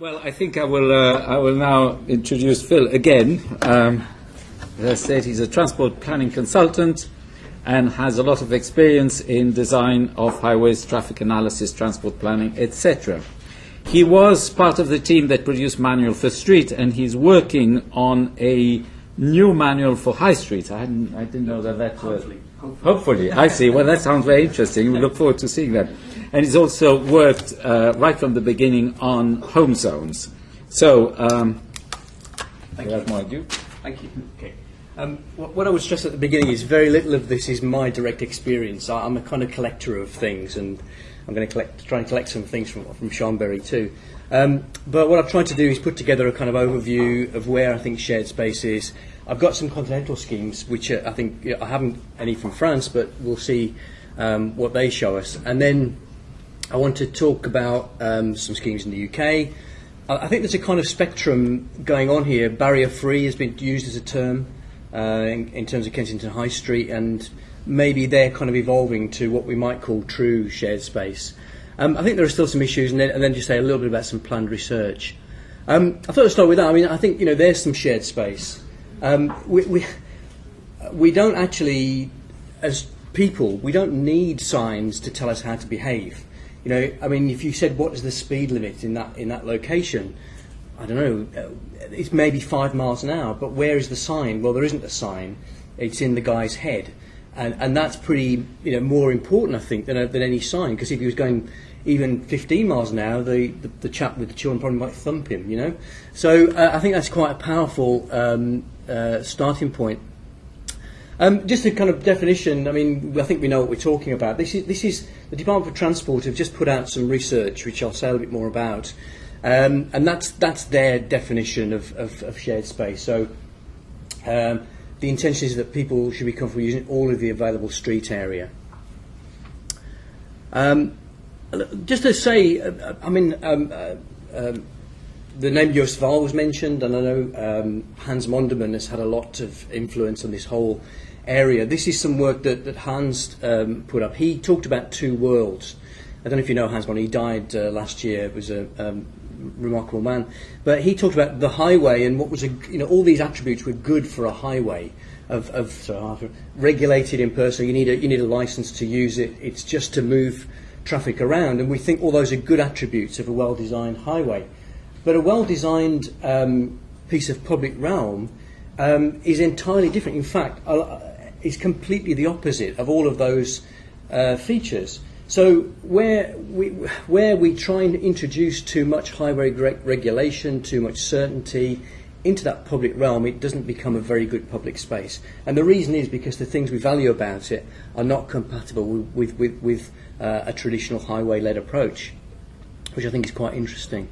Well, I think I will, uh, I will now introduce Phil again. Um, as I said, he's a transport planning consultant and has a lot of experience in design of highways, traffic analysis, transport planning, etc. He was part of the team that produced Manual for Street, and he's working on a new manual for High Street. I, hadn't, I didn't know that that was. Hopefully. Hopefully, I see. Well, that sounds very interesting. We look forward to seeing that. And he's also worked uh, right from the beginning on home zones. So, um, Thank you. Thank you. Okay. Um, what, what I would stress at the beginning is very little of this is my direct experience. I, I'm a kind of collector of things, and I'm going to collect, try and collect some things from, from Seanberry too. Um, but what I've tried to do is put together a kind of overview of where I think shared space is. I've got some continental schemes, which uh, I think yeah, I haven't any from France, but we'll see um, what they show us. And then I want to talk about um, some schemes in the UK. I I think there's a kind of spectrum going on here. Barrier free has been used as a term uh, in, in terms of Kensington High Street, and maybe they're kind of evolving to what we might call true shared space. Um, I think there are still some issues, and then, and then just say a little bit about some planned research. Um, I thought I'd start with that. I mean, I think you know there's some shared space. Um, we, we we don't actually, as people, we don't need signs to tell us how to behave. You know, I mean, if you said what is the speed limit in that in that location, I don't know, uh, it's maybe five miles an hour, but where is the sign? Well, there isn't a sign. It's in the guy's head. And, and that's pretty, you know, more important, I think, than, than any sign. Because if he was going even 15 miles an hour, the, the, the chap with the children probably might thump him, you know? So uh, I think that's quite a powerful um, uh, starting point Um, just a kind of definition, I mean, I think we know what we're talking about. This is, this is the Department for Transport have just put out some research, which I'll say a bit more about, um, and that's, that's their definition of, of, of shared space. So um, the intention is that people should be comfortable using all of the available street area. Um, just to say, uh, uh, I mean, um, uh, um, the name Joost Váhl was mentioned, and I know um, Hans Monderman has had a lot of influence on this whole area. This is some work that, that Hans um, put up. He talked about two worlds. I don't know if you know Hans Monderman. He died uh, last year. It was a um, remarkable man. But he talked about the highway and what was a, you know all these attributes were good for a highway of, of sorry, regulated in person. You need a you need a license to use it. It's just to move traffic around, and we think all those are good attributes of a well-designed highway. But a well-designed um, piece of public realm um, is entirely different. In fact, uh, is completely the opposite of all of those uh, features. So where we where we try and introduce too much highway reg- regulation, too much certainty into that public realm, it doesn't become a very good public space. And the reason is because the things we value about it are not compatible with with, with, with uh, a traditional highway-led approach, which I think is quite interesting.